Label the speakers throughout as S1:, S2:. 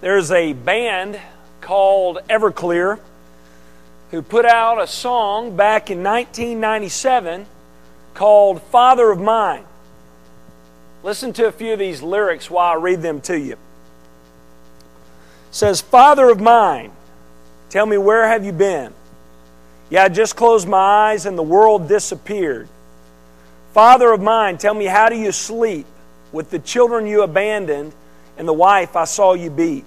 S1: There's a band called Everclear who put out a song back in 1997 called Father of Mine. Listen to a few of these lyrics while I read them to you. It says, Father of mine, tell me where have you been? Yeah, I just closed my eyes and the world disappeared. Father of mine, tell me how do you sleep with the children you abandoned and the wife I saw you beat?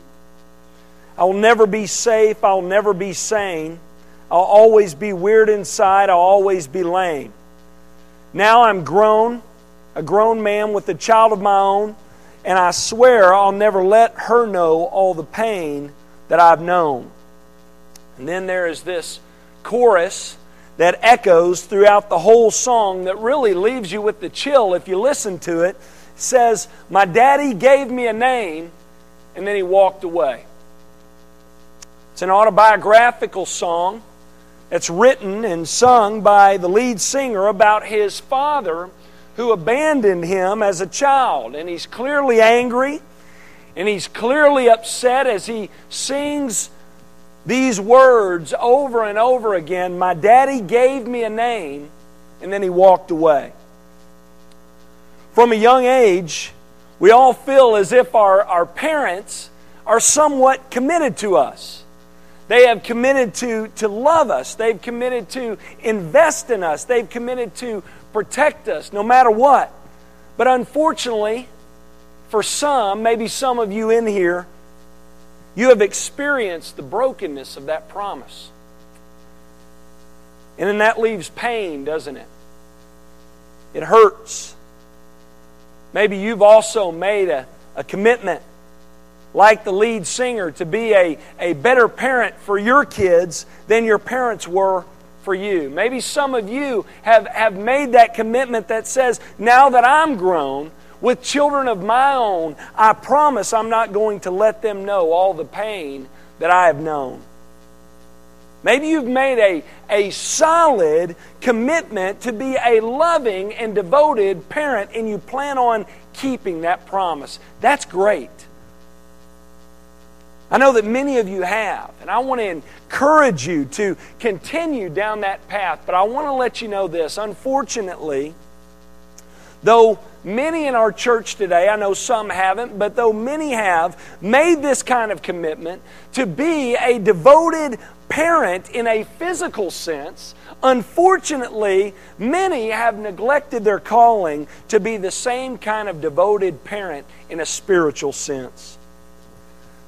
S1: I will never be safe. I'll never be sane. I'll always be weird inside. I'll always be lame. Now I'm grown, a grown man with a child of my own, and I swear I'll never let her know all the pain that I've known. And then there is this chorus that echoes throughout the whole song that really leaves you with the chill if you listen to it. it says, My daddy gave me a name, and then he walked away. It's an autobiographical song that's written and sung by the lead singer about his father who abandoned him as a child. And he's clearly angry and he's clearly upset as he sings these words over and over again My daddy gave me a name, and then he walked away. From a young age, we all feel as if our, our parents are somewhat committed to us. They have committed to, to love us. They've committed to invest in us. They've committed to protect us no matter what. But unfortunately, for some, maybe some of you in here, you have experienced the brokenness of that promise. And then that leaves pain, doesn't it? It hurts. Maybe you've also made a, a commitment like the lead singer, to be a, a better parent for your kids than your parents were for you. Maybe some of you have, have made that commitment that says, now that I'm grown, with children of my own, I promise I'm not going to let them know all the pain that I have known. Maybe you've made a, a solid commitment to be a loving and devoted parent, and you plan on keeping that promise. That's great. I know that many of you have, and I want to encourage you to continue down that path. But I want to let you know this. Unfortunately, though many in our church today, I know some haven't, but though many have made this kind of commitment to be a devoted parent in a physical sense, unfortunately, many have neglected their calling to be the same kind of devoted parent in a spiritual sense.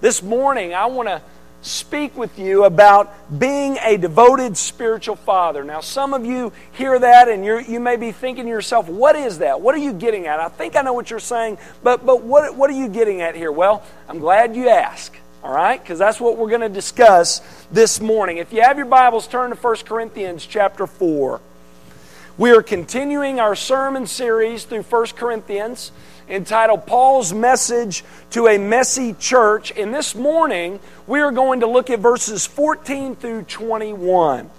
S1: This morning, I want to speak with you about being a devoted spiritual father. Now, some of you hear that and you you may be thinking to yourself, what is that? What are you getting at? I think I know what you're saying, but, but what, what are you getting at here? Well, I'm glad you asked. All right? Because that's what we're going to discuss this morning. If you have your Bibles, turn to 1 Corinthians chapter 4. We are continuing our sermon series through 1 Corinthians entitled Paul's Message to a Messy Church. And this morning, we are going to look at verses 14 through 21.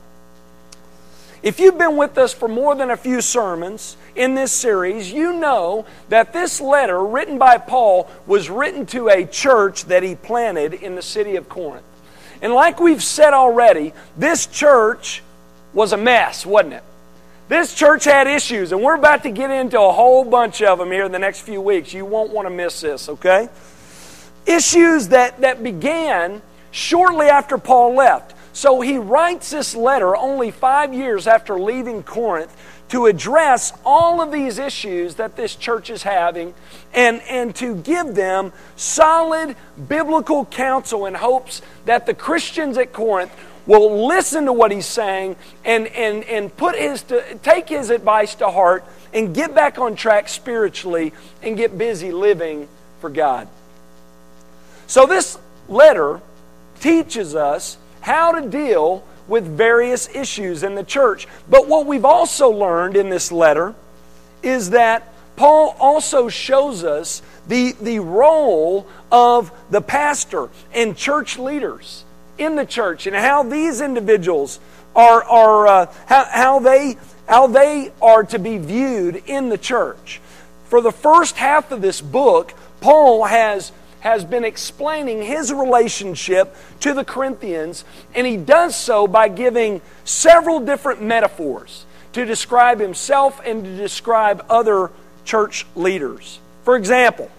S1: If you've been with us for more than a few sermons in this series, you know that this letter written by Paul was written to a church that he planted in the city of Corinth. And like we've said already, this church was a mess, wasn't it? This church had issues, and we're about to get into a whole bunch of them here in the next few weeks. You won't want to miss this, okay? Issues that, that began shortly after Paul left. So he writes this letter only five years after leaving Corinth to address all of these issues that this church is having and, and to give them solid biblical counsel in hopes that the Christians at Corinth will listen to what he's saying and, and, and put his to, take his advice to heart and get back on track spiritually and get busy living for God. So, this letter teaches us how to deal with various issues in the church. But what we've also learned in this letter is that Paul also shows us the, the role of the pastor and church leaders in the church and how these individuals are, are uh, how, how, they, how they are to be viewed in the church. For the first half of this book, Paul has, has been explaining his relationship to the Corinthians, and he does so by giving several different metaphors to describe himself and to describe other church leaders. For example,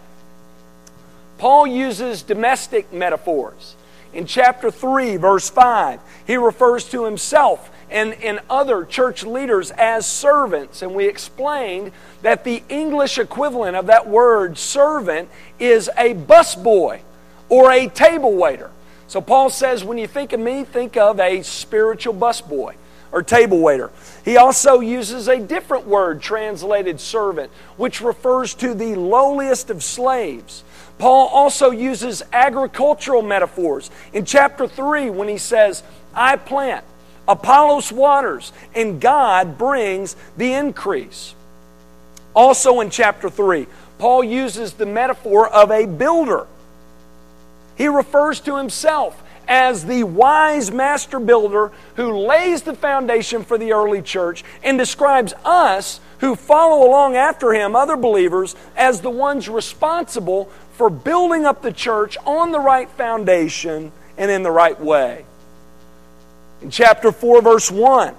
S1: Paul uses domestic metaphors. In chapter 3, verse 5, he refers to himself and, and other church leaders as servants. And we explained that the English equivalent of that word servant is a busboy or a table waiter. So Paul says, when you think of me, think of a spiritual busboy or table waiter. He also uses a different word translated servant, which refers to the lowliest of slaves. Paul also uses agricultural metaphors. In chapter 3, when he says, I plant, Apollos waters, and God brings the increase. Also in chapter 3, Paul uses the metaphor of a builder. He refers to himself as the wise master builder who lays the foundation for the early church and describes us who follow along after him, other believers, as the ones responsible for building up the church on the right foundation and in the right way. In chapter 4, verse 1,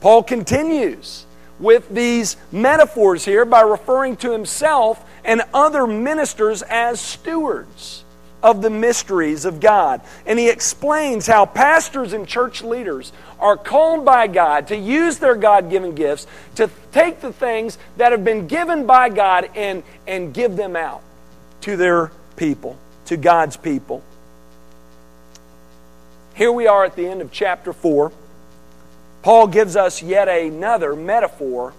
S1: Paul continues with these metaphors here by referring to himself and other ministers as stewards of the mysteries of God. And he explains how pastors and church leaders are called by God to use their God given gifts to take the things that have been given by God and, and give them out to their people, to God's people. Here we are at the end of chapter 4. Paul gives us yet another metaphor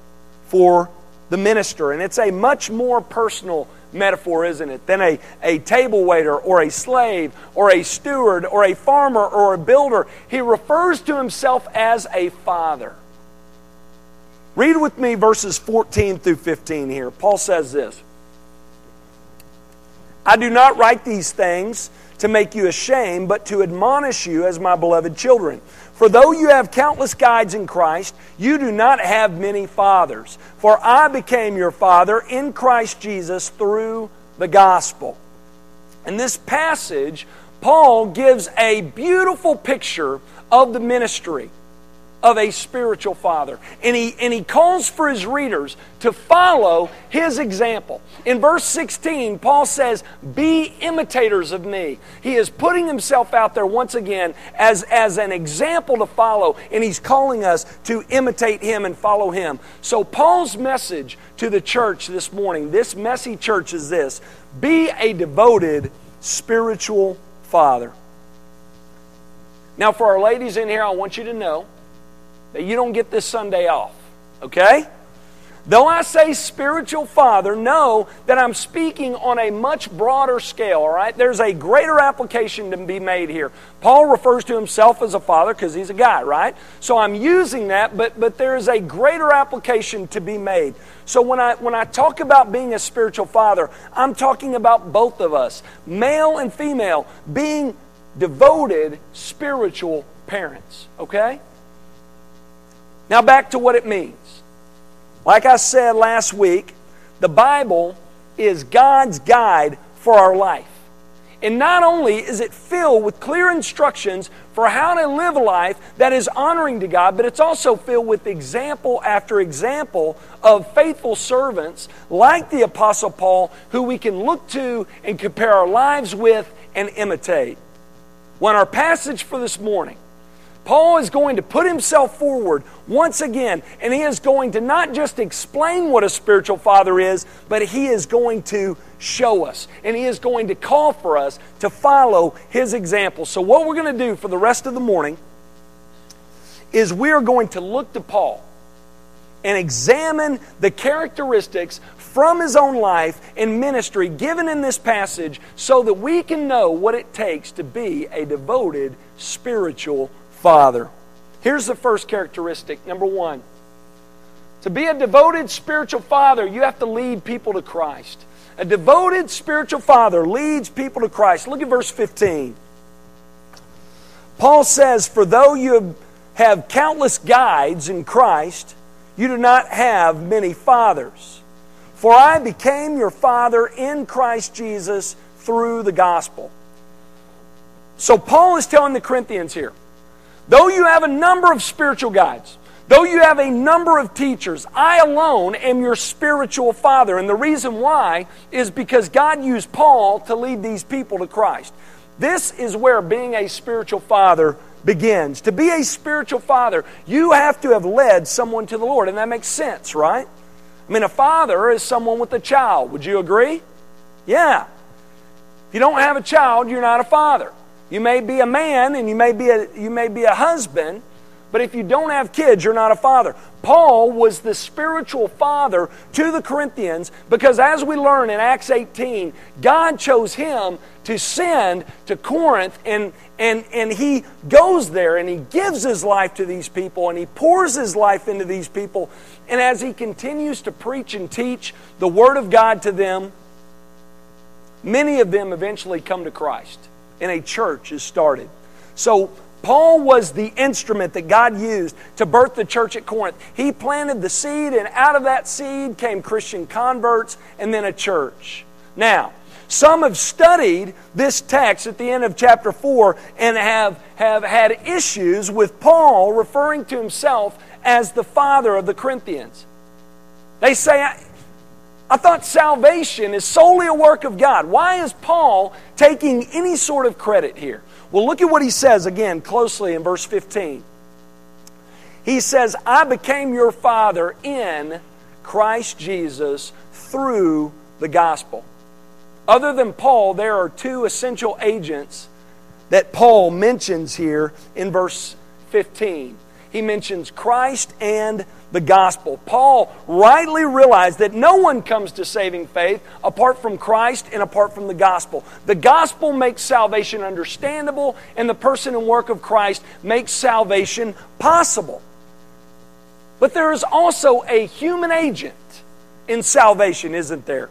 S1: for the minister, and it's a much more personal metaphor, isn't it, than a, a table waiter or a slave or a steward or a farmer or a builder. He refers to himself as a father. Read with me verses 14 through 15 here. Paul says this I do not write these things to make you ashamed, but to admonish you as my beloved children. For though you have countless guides in Christ, you do not have many fathers. For I became your father in Christ Jesus through the gospel. In this passage, Paul gives a beautiful picture of the ministry of a spiritual father. And he, and he calls for his readers to follow his example. In verse 16, Paul says, Be imitators of me. He is putting himself out there once again as, as an example to follow, and he's calling us to imitate him and follow him. So, Paul's message to the church this morning, this messy church, is this Be a devoted spiritual father. Now, for our ladies in here, I want you to know that you don't get this Sunday off. Okay? Though I say spiritual father, know that I'm speaking on a much broader scale, all right? There's a greater application to be made here. Paul refers to himself as a father because he's a guy, right? So I'm using that, but, but there is a greater application to be made. So when I, when I talk about being a spiritual father, I'm talking about both of us, male and female, being devoted spiritual parents, okay? Now, back to what it means. Like I said last week, the Bible is God's guide for our life. And not only is it filled with clear instructions for how to live a life that is honoring to God, but it's also filled with example after example of faithful servants like the Apostle Paul who we can look to and compare our lives with and imitate. When our passage for this morning Paul is going to put himself forward once again, and he is going to not just explain what a spiritual father is, but he is going to show us, and he is going to call for us to follow his example. So, what we're going to do for the rest of the morning is we are going to look to Paul and examine the characteristics from his own life and ministry given in this passage so that we can know what it takes to be a devoted spiritual father. Here's the first characteristic. Number one to be a devoted spiritual father, you have to lead people to Christ. A devoted spiritual father leads people to Christ. Look at verse 15. Paul says, For though you have countless guides in Christ, you do not have many fathers. For I became your father in Christ Jesus through the gospel. So Paul is telling the Corinthians here, though you have a number of spiritual guides, though you have a number of teachers, I alone am your spiritual father. And the reason why is because God used Paul to lead these people to Christ. This is where being a spiritual father begins. To be a spiritual father, you have to have led someone to the Lord. And that makes sense, right? I mean, a father is someone with a child. Would you agree? Yeah. If you don't have a child, you're not a father. You may be a man and you may be a, you may be a husband, but if you don't have kids, you're not a father. Paul was the spiritual father to the Corinthians because, as we learn in Acts 18, God chose him to send to Corinth, and, and, and he goes there and he gives his life to these people and he pours his life into these people. And as he continues to preach and teach the Word of God to them, many of them eventually come to Christ, and a church is started. So, Paul was the instrument that God used to birth the church at Corinth. He planted the seed, and out of that seed came Christian converts and then a church. Now, some have studied this text at the end of chapter 4 and have, have had issues with Paul referring to himself as the father of the Corinthians. They say, I, thought salvation is solely a work of God. Why is Paul taking any sort of credit here? Well, look at what he says again closely in verse 15. He says, I became your father in Christ Jesus through the gospel. Other than Paul, there are two essential agents that Paul mentions here in verse 15. He mentions Christ and the gospel. Paul rightly realized that no one comes to saving faith apart from Christ and apart from the gospel. The gospel makes salvation understandable, and the person and work of Christ makes salvation possible. But there is also a human agent in salvation, isn't there?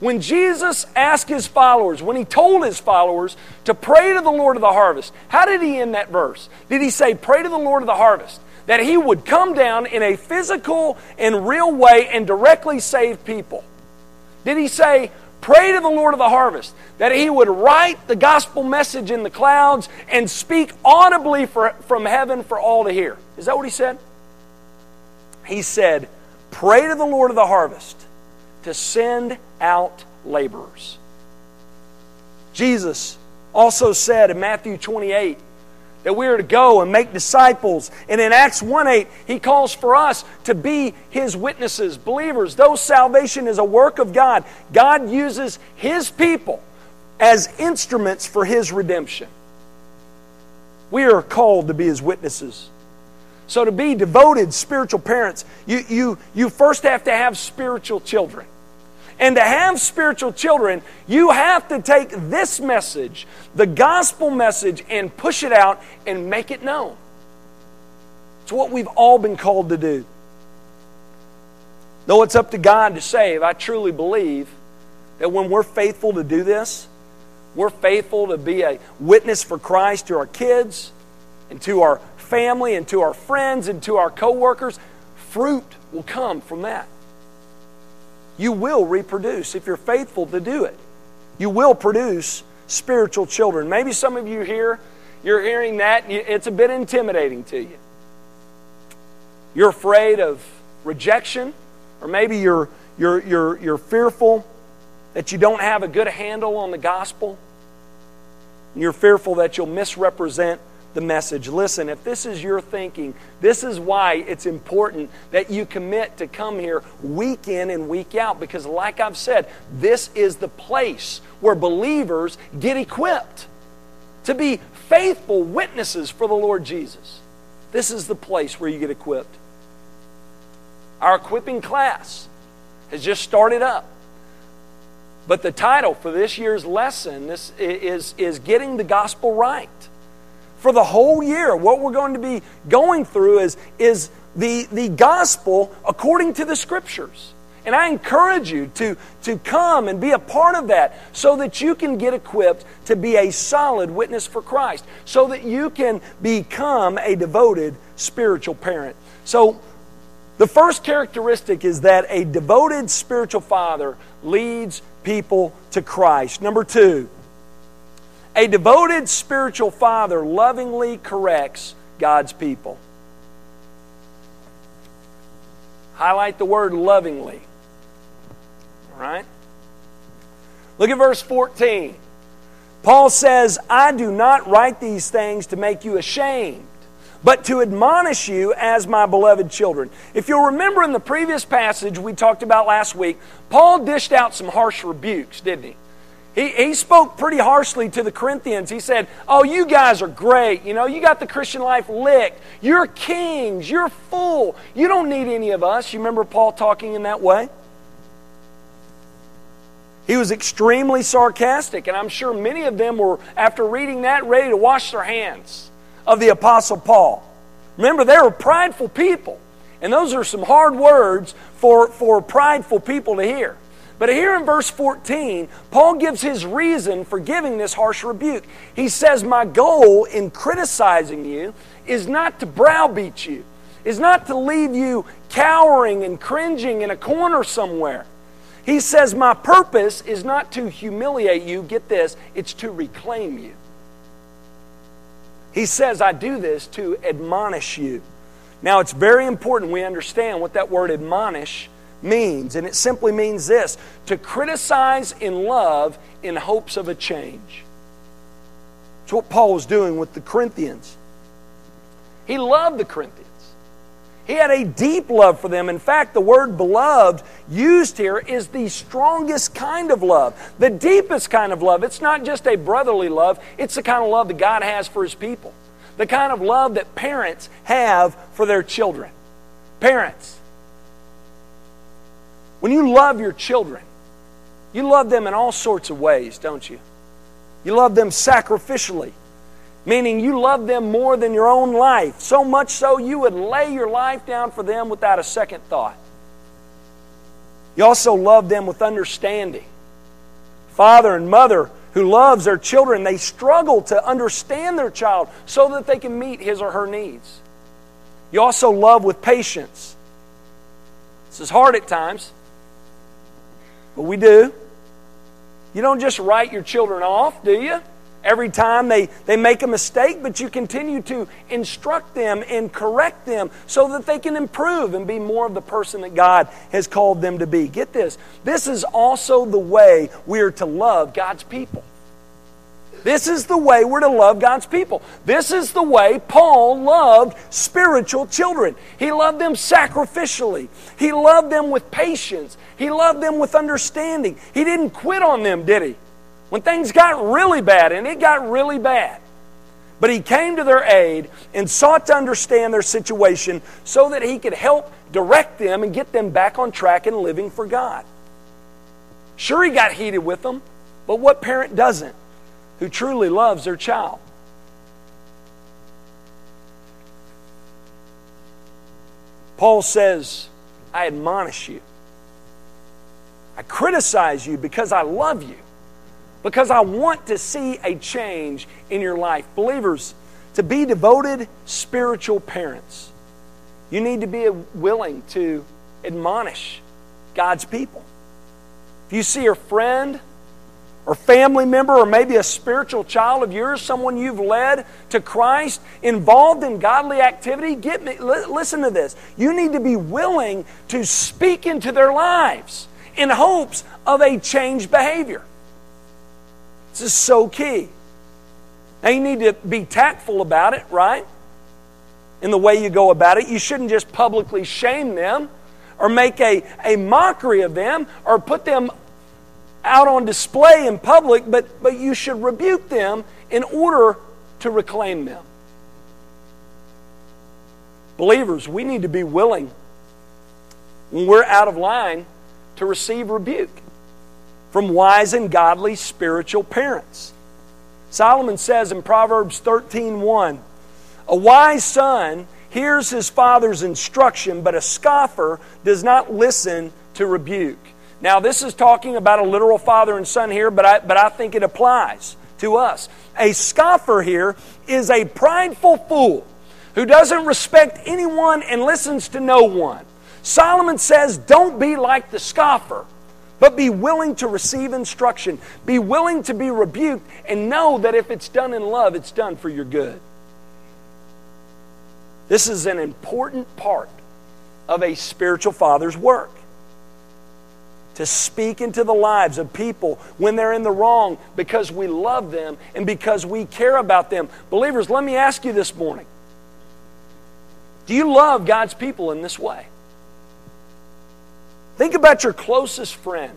S1: When Jesus asked his followers, when he told his followers to pray to the Lord of the harvest, how did he end that verse? Did he say, Pray to the Lord of the harvest? that he would come down in a physical and real way and directly save people? Did he say, Pray to the Lord of the harvest, that he would write the gospel message in the clouds and speak audibly for, from heaven for all to hear? Is that what he said? He said, Pray to the Lord of the harvest to send out laborers. Jesus also said in Matthew 28, that we are to go and make disciples. And in Acts 1 8, he calls for us to be his witnesses, believers. Though salvation is a work of God, God uses his people as instruments for his redemption. We are called to be his witnesses. So, to be devoted spiritual parents, you, you, you first have to have spiritual children. And to have spiritual children, you have to take this message, the gospel message, and push it out and make it known. It's what we've all been called to do. Though it's up to God to save, I truly believe that when we're faithful to do this, we're faithful to be a witness for Christ to our kids and to our family and to our friends and to our coworkers, fruit will come from that you will reproduce if you're faithful to do it. You will produce spiritual children. Maybe some of you here, you're hearing that, it's a bit intimidating to you. You're afraid of rejection, or maybe you're, you're, you're, you're fearful that you don't have a good handle on the gospel. You're fearful that you'll misrepresent the message. Listen, if this is your thinking, this is why it's important that you commit to come here week in and week out. Because, like I've said, this is the place where believers get equipped to be faithful witnesses for the Lord Jesus. This is the place where you get equipped. Our equipping class has just started up. But the title for this year's lesson this is, is Getting the Gospel Right for the whole year. What we're going to be going through is, is the, the gospel according to the scriptures. And I encourage you to, to come and be a part of that so that you can get equipped to be a solid witness for Christ, so that you can become a devoted spiritual parent. So, The first characteristic is that a devoted spiritual father leads people to Christ. Number two, a devoted spiritual father lovingly corrects God's people. Highlight the word lovingly. All right? Look at verse 14. Paul says, I do not write these things to make you ashamed but to admonish you as my beloved children. If you'll remember in the previous passage we talked about last week, Paul dished out some harsh rebukes, didn't he? He, he spoke pretty harshly to the Corinthians. He said, Oh, you guys are great. You know, you got the Christian life licked. You're kings. You're full. You don't need any of us. You remember Paul talking in that way? He was extremely sarcastic, and I'm sure many of them were, after reading that, ready to wash their hands of the Apostle Paul. Remember, they were prideful people. And those are some hard words for, for prideful people to hear. But here in verse 14, Paul gives his reason for giving this harsh rebuke. He says, My goal in criticizing you is not to browbeat you, is not to leave you cowering and cringing in a corner somewhere. He says, My purpose is not to humiliate you, get this, it's to reclaim you. He says, I do this to admonish you. Now, it's very important we understand what that word admonish means. And it simply means this to criticize in love in hopes of a change. It's what Paul was doing with the Corinthians. He loved the Corinthians. He had a deep love for them. In fact, the word beloved used here is the strongest kind of love, the deepest kind of love. It's not just a brotherly love, it's the kind of love that God has for His people, the kind of love that parents have for their children. Parents, when you love your children, you love them in all sorts of ways, don't you? You love them sacrificially meaning you love them more than your own life, so much so you would lay your life down for them without a second thought. You also love them with understanding. Father and mother who loves their children, they struggle to understand their child so that they can meet his or her needs. You also love with patience. This is hard at times, but we do. You don't just write your children off, do you? every time they, they make a mistake, but you continue to instruct them and correct them so that they can improve and be more of the person that God has called them to be. Get this this is also the way we are to love God's people. This is the way we're to love God's people. This is the way Paul loved spiritual children. He loved them sacrificially. He loved them with patience. He loved them with understanding. He didn't quit on them, did he? when things got really bad, and it got really bad. But he came to their aid and sought to understand their situation so that he could help direct them and get them back on track and living for God. Sure, he got heated with them, but what parent doesn't who truly loves their child? Paul says, I admonish you. I criticize you because I love you because I want to see a change in your life. Believers, to be devoted spiritual parents, you need to be willing to admonish God's people. If you see a friend or family member or maybe a spiritual child of yours, someone you've led to Christ, involved in godly activity, get me listen to this. You need to be willing to speak into their lives in hopes of a changed behavior. This is so key. Now, you need to be tactful about it, right? In the way you go about it. You shouldn't just publicly shame them or make a, a mockery of them or put them out on display in public, but, but you should rebuke them in order to reclaim them. Believers, we need to be willing when we're out of line to receive rebuke from wise and godly spiritual parents. Solomon says in Proverbs 13:1, "A wise son hears his father's instruction, but a scoffer does not listen to rebuke." Now, this is talking about a literal father and son here, but I, but I think it applies to us. A scoffer here is a prideful fool who doesn't respect anyone and listens to no one Solomon says, Don't be like the scoffer, but be willing to receive instruction. Be willing to be rebuked, and know that if it's done in love, it's done for your good. This is an important part of a spiritual father's work. To speak into the lives of people when they're in the wrong because we love them and because we care about them. Believers, let me ask you this morning do you love God's people in this way? Think about your closest friend,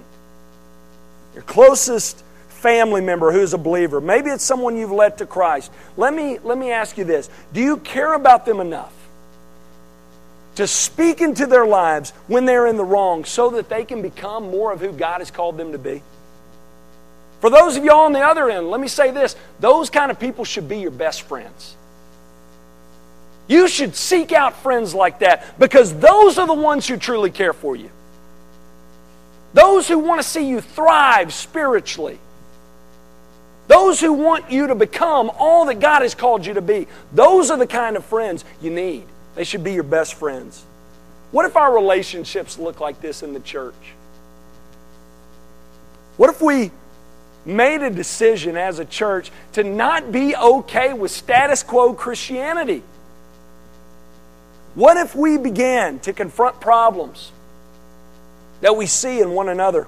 S1: your closest family member who's a believer. Maybe it's someone you've led to Christ. Let me, let me ask you this Do you care about them enough to speak into their lives when they're in the wrong so that they can become more of who God has called them to be? For those of y'all on the other end, let me say this those kind of people should be your best friends. You should seek out friends like that because those are the ones who truly care for you. Those who want to see you thrive spiritually. Those who want you to become all that God has called you to be. Those are the kind of friends you need. They should be your best friends. What if our relationships look like this in the church? What if we made a decision as a church to not be okay with status quo Christianity? What if we began to confront problems that we see in one another?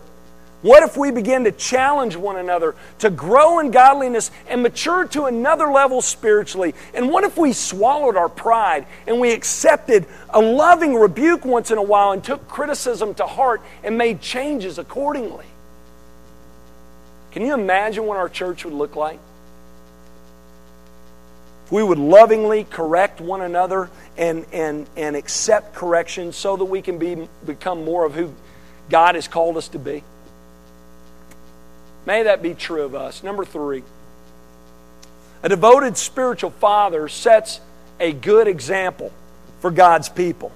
S1: What if we begin to challenge one another to grow in godliness and mature to another level spiritually? And what if we swallowed our pride and we accepted a loving rebuke once in a while and took criticism to heart and made changes accordingly? Can you imagine what our church would look like? If we would lovingly correct one another and, and, and accept correction so that we can be, become more of who God has called us to be. May that be true of us. Number three, a devoted spiritual father sets a good example for God's people.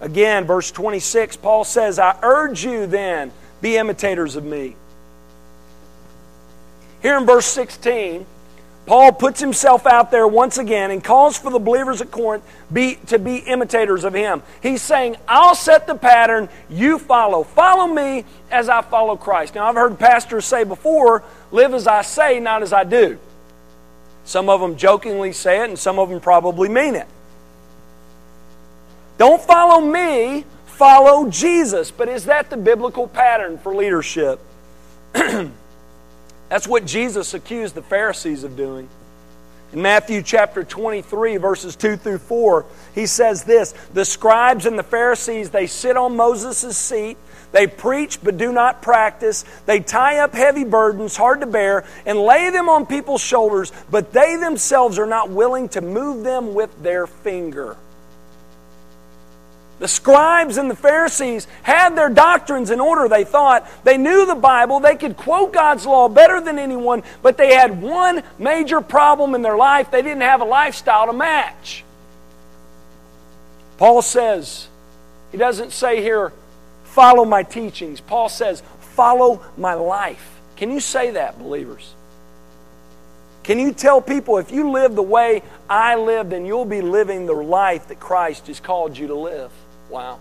S1: Again, verse 26, Paul says, I urge you then, be imitators of me. Here in verse 16, Paul puts himself out there once again and calls for the believers at Corinth be, to be imitators of him. He's saying, I'll set the pattern, you follow. Follow me as I follow Christ. Now, I've heard pastors say before, live as I say, not as I do. Some of them jokingly say it, and some of them probably mean it. Don't follow me, follow Jesus. But is that the biblical pattern for leadership? That's what Jesus accused the Pharisees of doing. In Matthew chapter 23, verses 2 through 4, he says this The scribes and the Pharisees, they sit on Moses' seat. They preach but do not practice. They tie up heavy burdens, hard to bear, and lay them on people's shoulders, but they themselves are not willing to move them with their finger. The scribes and the Pharisees had their doctrines in order, they thought. They knew the Bible. They could quote God's law better than anyone, but they had one major problem in their life. They didn't have a lifestyle to match. Paul says, he doesn't say here, follow my teachings. Paul says, follow my life. Can you say that, believers? Can you tell people if you live the way I live, then you'll be living the life that Christ has called you to live? Wow.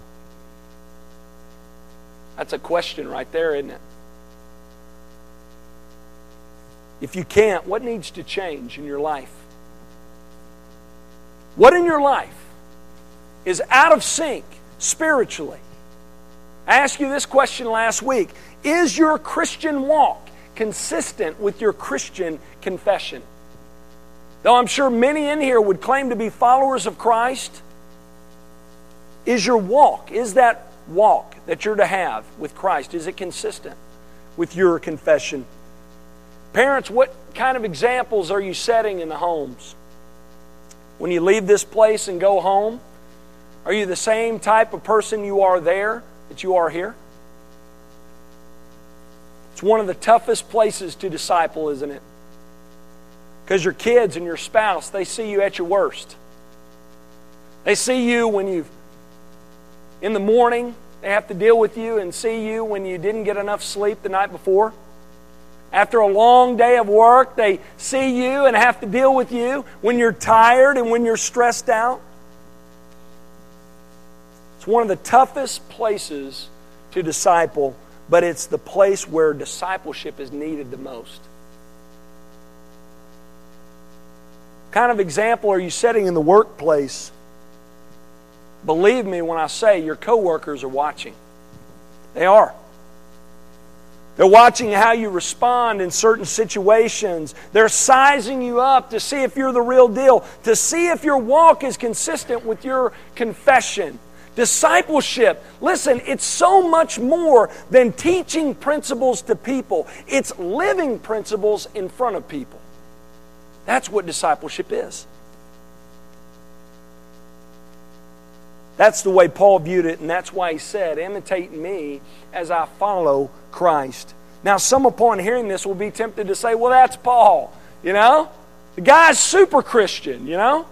S1: That's a question right there, isn't it? If you can't, what needs to change in your life? What in your life is out of sync spiritually? I asked you this question last week Is your Christian walk consistent with your Christian confession? Though I'm sure many in here would claim to be followers of Christ, is your walk, is that walk that you're to have with Christ, is it consistent with your confession? Parents, what kind of examples are you setting in the homes? When you leave this place and go home, are you the same type of person you are there that you are here? It's one of the toughest places to disciple, isn't it? Because your kids and your spouse, they see you at your worst. They see you when you've in the morning, they have to deal with you and see you when you didn't get enough sleep the night before. After a long day of work, they see you and have to deal with you when you're tired and when you're stressed out. It's one of the toughest places to disciple, but it's the place where discipleship is needed the most. kind of example are you setting in the workplace? Believe me when I say your coworkers are watching. They are. They're watching how you respond in certain situations. They're sizing you up to see if you're the real deal, to see if your walk is consistent with your confession. Discipleship, listen, it's so much more than teaching principles to people, it's living principles in front of people. That's what discipleship is. That's the way Paul viewed it, and that's why he said, Imitate me as I follow Christ. Now, some upon hearing this will be tempted to say, Well, that's Paul, you know? The guy's super Christian, you know?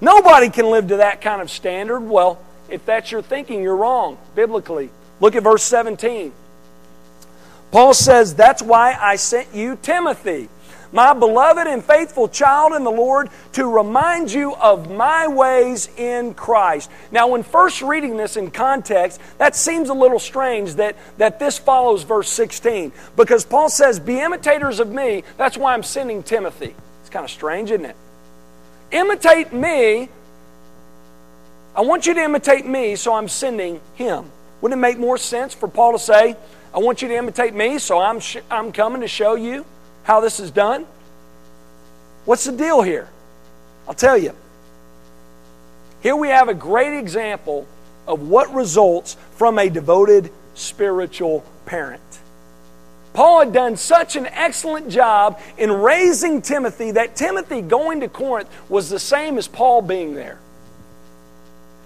S1: Nobody can live to that kind of standard. Well, if that's your thinking, you're wrong biblically. Look at verse 17. Paul says, That's why I sent you Timothy, my beloved and faithful child in the Lord, to remind you of my ways in Christ. Now, when first reading this in context, that seems a little strange that, that this follows verse 16, because Paul says, Be imitators of me. That's why I'm sending Timothy. It's kind of strange, isn't it? Imitate me. I want you to imitate me, so I'm sending him. Wouldn't it make more sense for Paul to say, I want you to imitate me, so I'm, sh- I'm coming to show you how this is done. What's the deal here? I'll tell you. Here we have a great example of what results from a devoted spiritual parent. Paul had done such an excellent job in raising Timothy that Timothy going to Corinth was the same as Paul being there.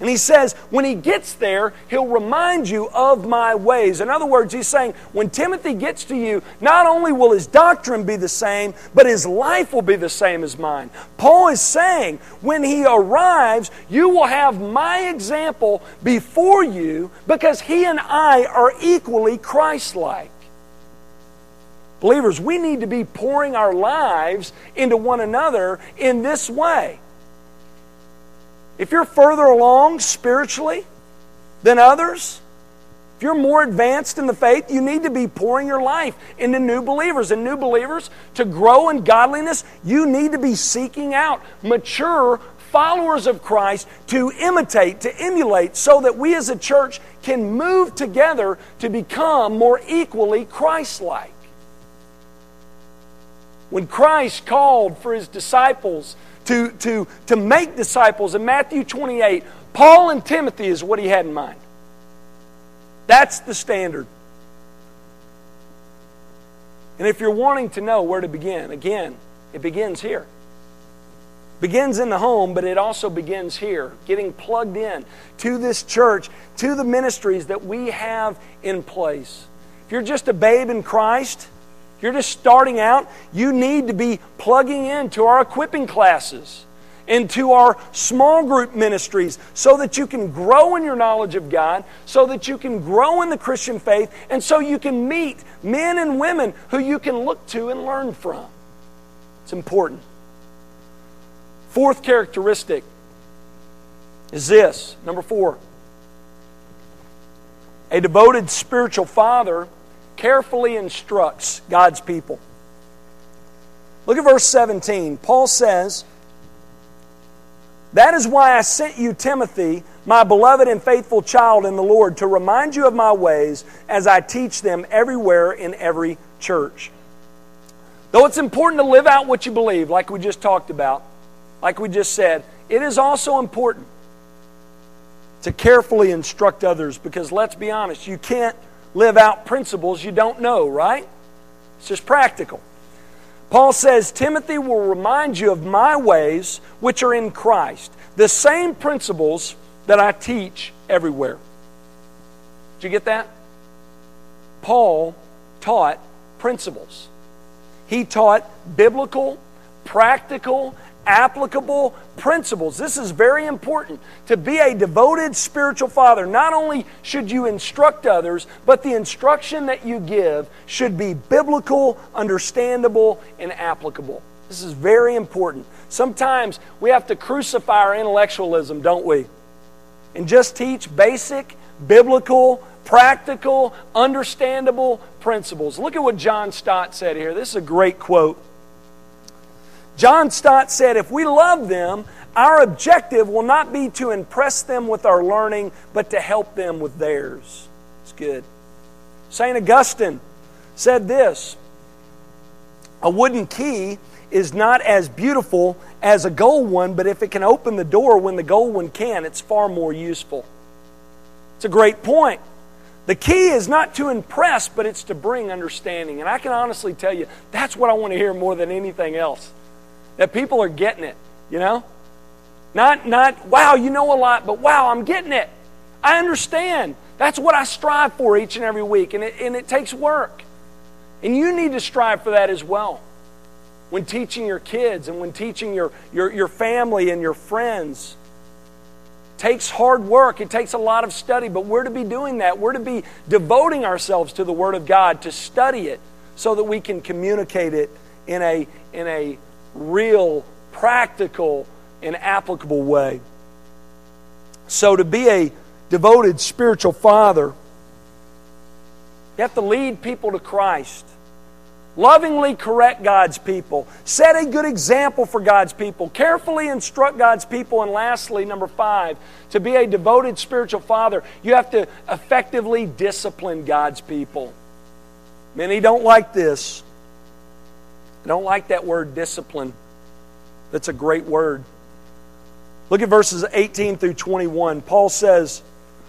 S1: And he says, when he gets there, he'll remind you of my ways. In other words, he's saying, when Timothy gets to you, not only will his doctrine be the same, but his life will be the same as mine. Paul is saying, when he arrives, you will have my example before you because he and I are equally Christ like. Believers, we need to be pouring our lives into one another in this way. If you're further along spiritually than others, if you're more advanced in the faith, you need to be pouring your life into new believers. And new believers, to grow in godliness, you need to be seeking out mature followers of Christ to imitate, to emulate, so that we as a church can move together to become more equally Christ like. When Christ called for his disciples to, to, to make disciples in Matthew 28, Paul and Timothy is what he had in mind. That's the standard. And if you're wanting to know where to begin, again, it begins here. Begins in the home, but it also begins here, getting plugged in to this church, to the ministries that we have in place. If you're just a babe in Christ, you're just starting out, you need to be plugging into our equipping classes, into our small group ministries, so that you can grow in your knowledge of God, so that you can grow in the Christian faith, and so you can meet men and women who you can look to and learn from. It's important. Fourth characteristic is this number four. A devoted spiritual father carefully instructs God's people. Look at verse 17. Paul says, That is why I sent you Timothy, my beloved and faithful child in the Lord, to remind you of my ways as I teach them everywhere in every church. Though it's important to live out what you believe, like we just talked about, like we just said, it is also important to carefully instruct others because let's be honest, you can't live out principles you don't know, right? It's just practical. Paul says, Timothy will remind you of my ways which are in Christ, the same principles that I teach everywhere. Did you get that? Paul taught principles. He taught biblical, practical, applicable principles. This is very important. To be a devoted spiritual father, not only should you instruct others, but the instruction that you give should be biblical, understandable, and applicable. This is very important. Sometimes we have to crucify our intellectualism, don't we? and just teach basic, biblical, practical, understandable principles. Look at what John Stott said here. This is a great quote. John Stott said, If we love them, our objective will not be to impress them with our learning, but to help them with theirs. It's good. St. Augustine said this A wooden key is not as beautiful as a gold one, but if it can open the door when the gold one can, it's far more useful. It's a great point. The key is not to impress, but it's to bring understanding. And I can honestly tell you, that's what I want to hear more than anything else. That people are getting it, you know? Not, not, wow, you know a lot, but wow, I'm getting it. I understand. That's what I strive for each and every week, and it, and it takes work. And you need to strive for that as well when teaching your kids and when teaching your, your, your family and your friends. Takes hard work, it takes a lot of study, but we're to be doing that. We're to be devoting ourselves to the Word of God, to study it, so that we can communicate it in a, in a real, practical, and applicable way. So, to be a devoted spiritual father, you have to lead people to Christ. Lovingly correct God's people. Set a good example for God's people. Carefully instruct God's people. And lastly, number five, to be a devoted spiritual father, you have to effectively discipline God's people. Many don't like this. They don't like that word discipline. That's a great word. Look at verses 18 through 21. Paul says,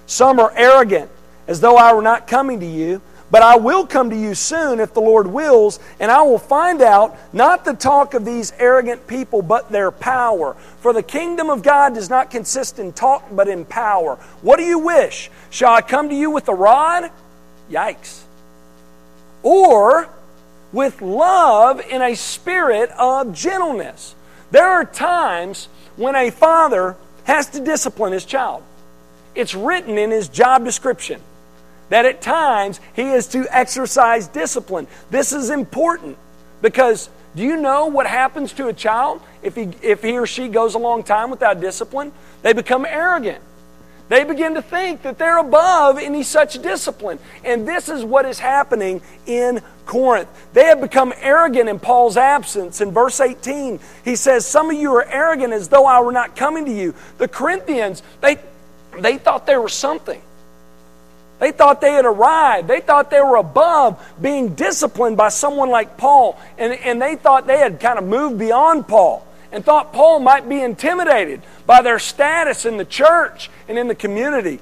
S1: Some are arrogant, as though I were not coming to you. But I will come to you soon if the Lord wills, and I will find out not the talk of these arrogant people, but their power. For the kingdom of God does not consist in talk, but in power. What do you wish? Shall I come to you with a rod? Yikes. Or with love in a spirit of gentleness. There are times when a father has to discipline his child. It's written in his job description that at times he is to exercise discipline. This is important because do you know what happens to a child if he, if he or she goes a long time without discipline? They become arrogant. They begin to think that they're above any such discipline. And this is what is happening in Corinth. They have become arrogant in Paul's absence. In verse 18, he says, Some of you are arrogant as though I were not coming to you. The Corinthians, they, they thought they were something. They thought they had arrived. They thought they were above being disciplined by someone like Paul. And, and they thought they had kind of moved beyond Paul and thought Paul might be intimidated by their status in the church and in the community.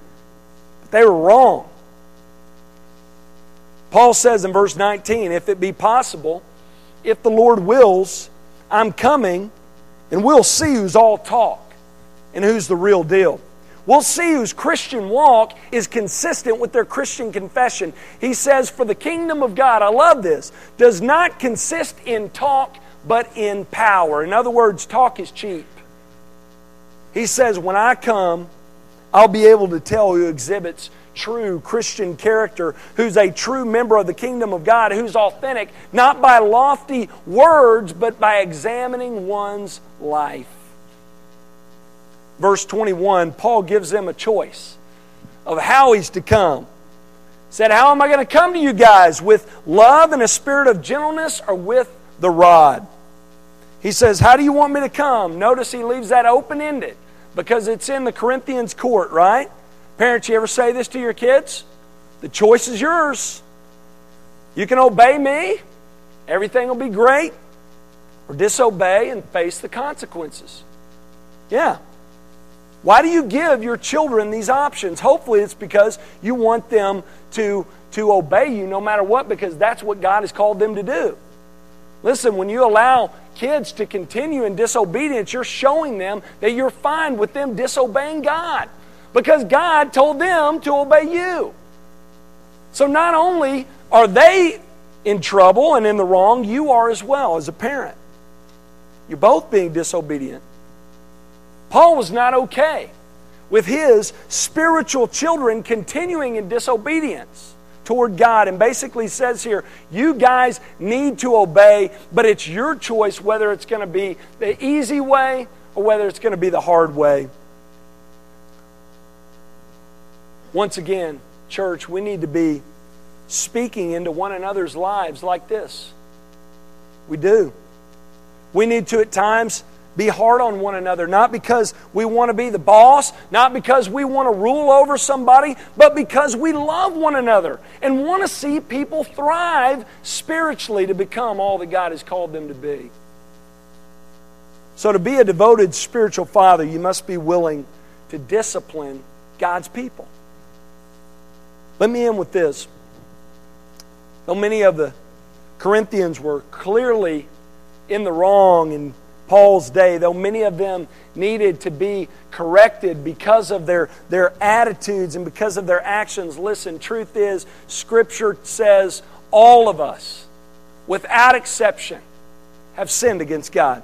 S1: But they were wrong. Paul says in verse 19, if it be possible, if the Lord wills, I'm coming, and we'll see who's all talk and who's the real deal. We'll see whose Christian walk is consistent with their Christian confession. He says, For the kingdom of God, I love this, does not consist in talk, but in power. In other words, talk is cheap. He says, When I come, I'll be able to tell who exhibits true Christian character, who's a true member of the kingdom of God, who's authentic, not by lofty words, but by examining one's life verse 21, Paul gives them a choice of how he's to come. He said, How am I going to come to you guys? With love and a spirit of gentleness or with the rod? He says, How do you want me to come? Notice he leaves that open ended because it's in the Corinthians court, right? Parents, you ever say this to your kids? The choice is yours. You can obey me, everything will be great, or disobey and face the consequences. Yeah. Why do you give your children these options? Hopefully, it's because you want them to, to obey you no matter what, because that's what God has called them to do. Listen, when you allow kids to continue in disobedience, you're showing them that you're fine with them disobeying God because God told them to obey you. So not only are they in trouble and in the wrong, you are as well as a parent. You're both being disobedient. Paul was not okay with his spiritual children continuing in disobedience toward God and basically says here, you guys need to obey, but it's your choice whether it's going to be the easy way or whether it's going to be the hard way. Once again, church, we need to be speaking into one another's lives like this. We do. We need to, at times, be hard on one another, not because we want to be the boss, not because we want to rule over somebody, but because we love one another and want to see people thrive spiritually to become all that God has called them to be. So, to be a devoted spiritual father, you must be willing to discipline God's people. Let me end with this. Though many of the Corinthians were clearly in the wrong in Paul's day, though many of them needed to be corrected because of their, their attitudes and because of their actions, listen, truth is, Scripture says all of us, without exception, have sinned against God.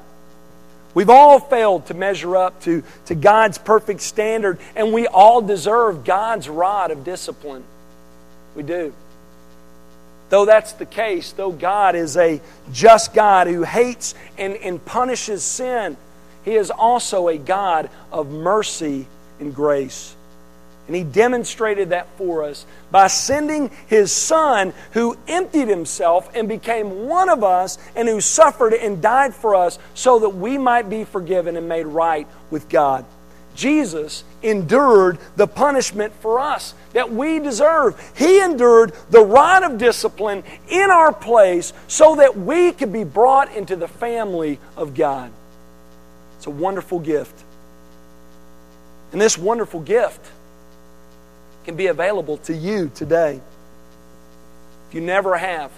S1: We've all failed to measure up to, to God's perfect standard, and we all deserve God's rod of discipline. We do. Though that's the case, though God is a just God who hates and, and punishes sin, He is also a God of mercy and grace. And He demonstrated that for us by sending His Son, who emptied Himself and became one of us, and who suffered and died for us, so that we might be forgiven and made right with God. Jesus endured the punishment for us that we deserve. He endured the rod of discipline in our place so that we could be brought into the family of God. It's a wonderful gift. And this wonderful gift can be available to you today. If you never have,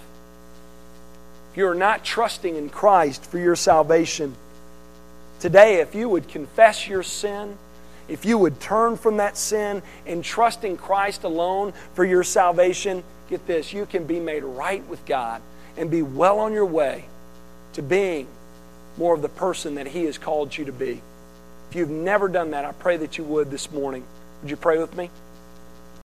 S1: if you are not trusting in Christ for your salvation, today, if you would confess your sin, if you would turn from that sin and trust in Christ alone for your salvation, get this, you can be made right with God and be well on your way to being more of the person that He has called you to be. If you've never done that, I pray that you would this morning. Would you pray with me?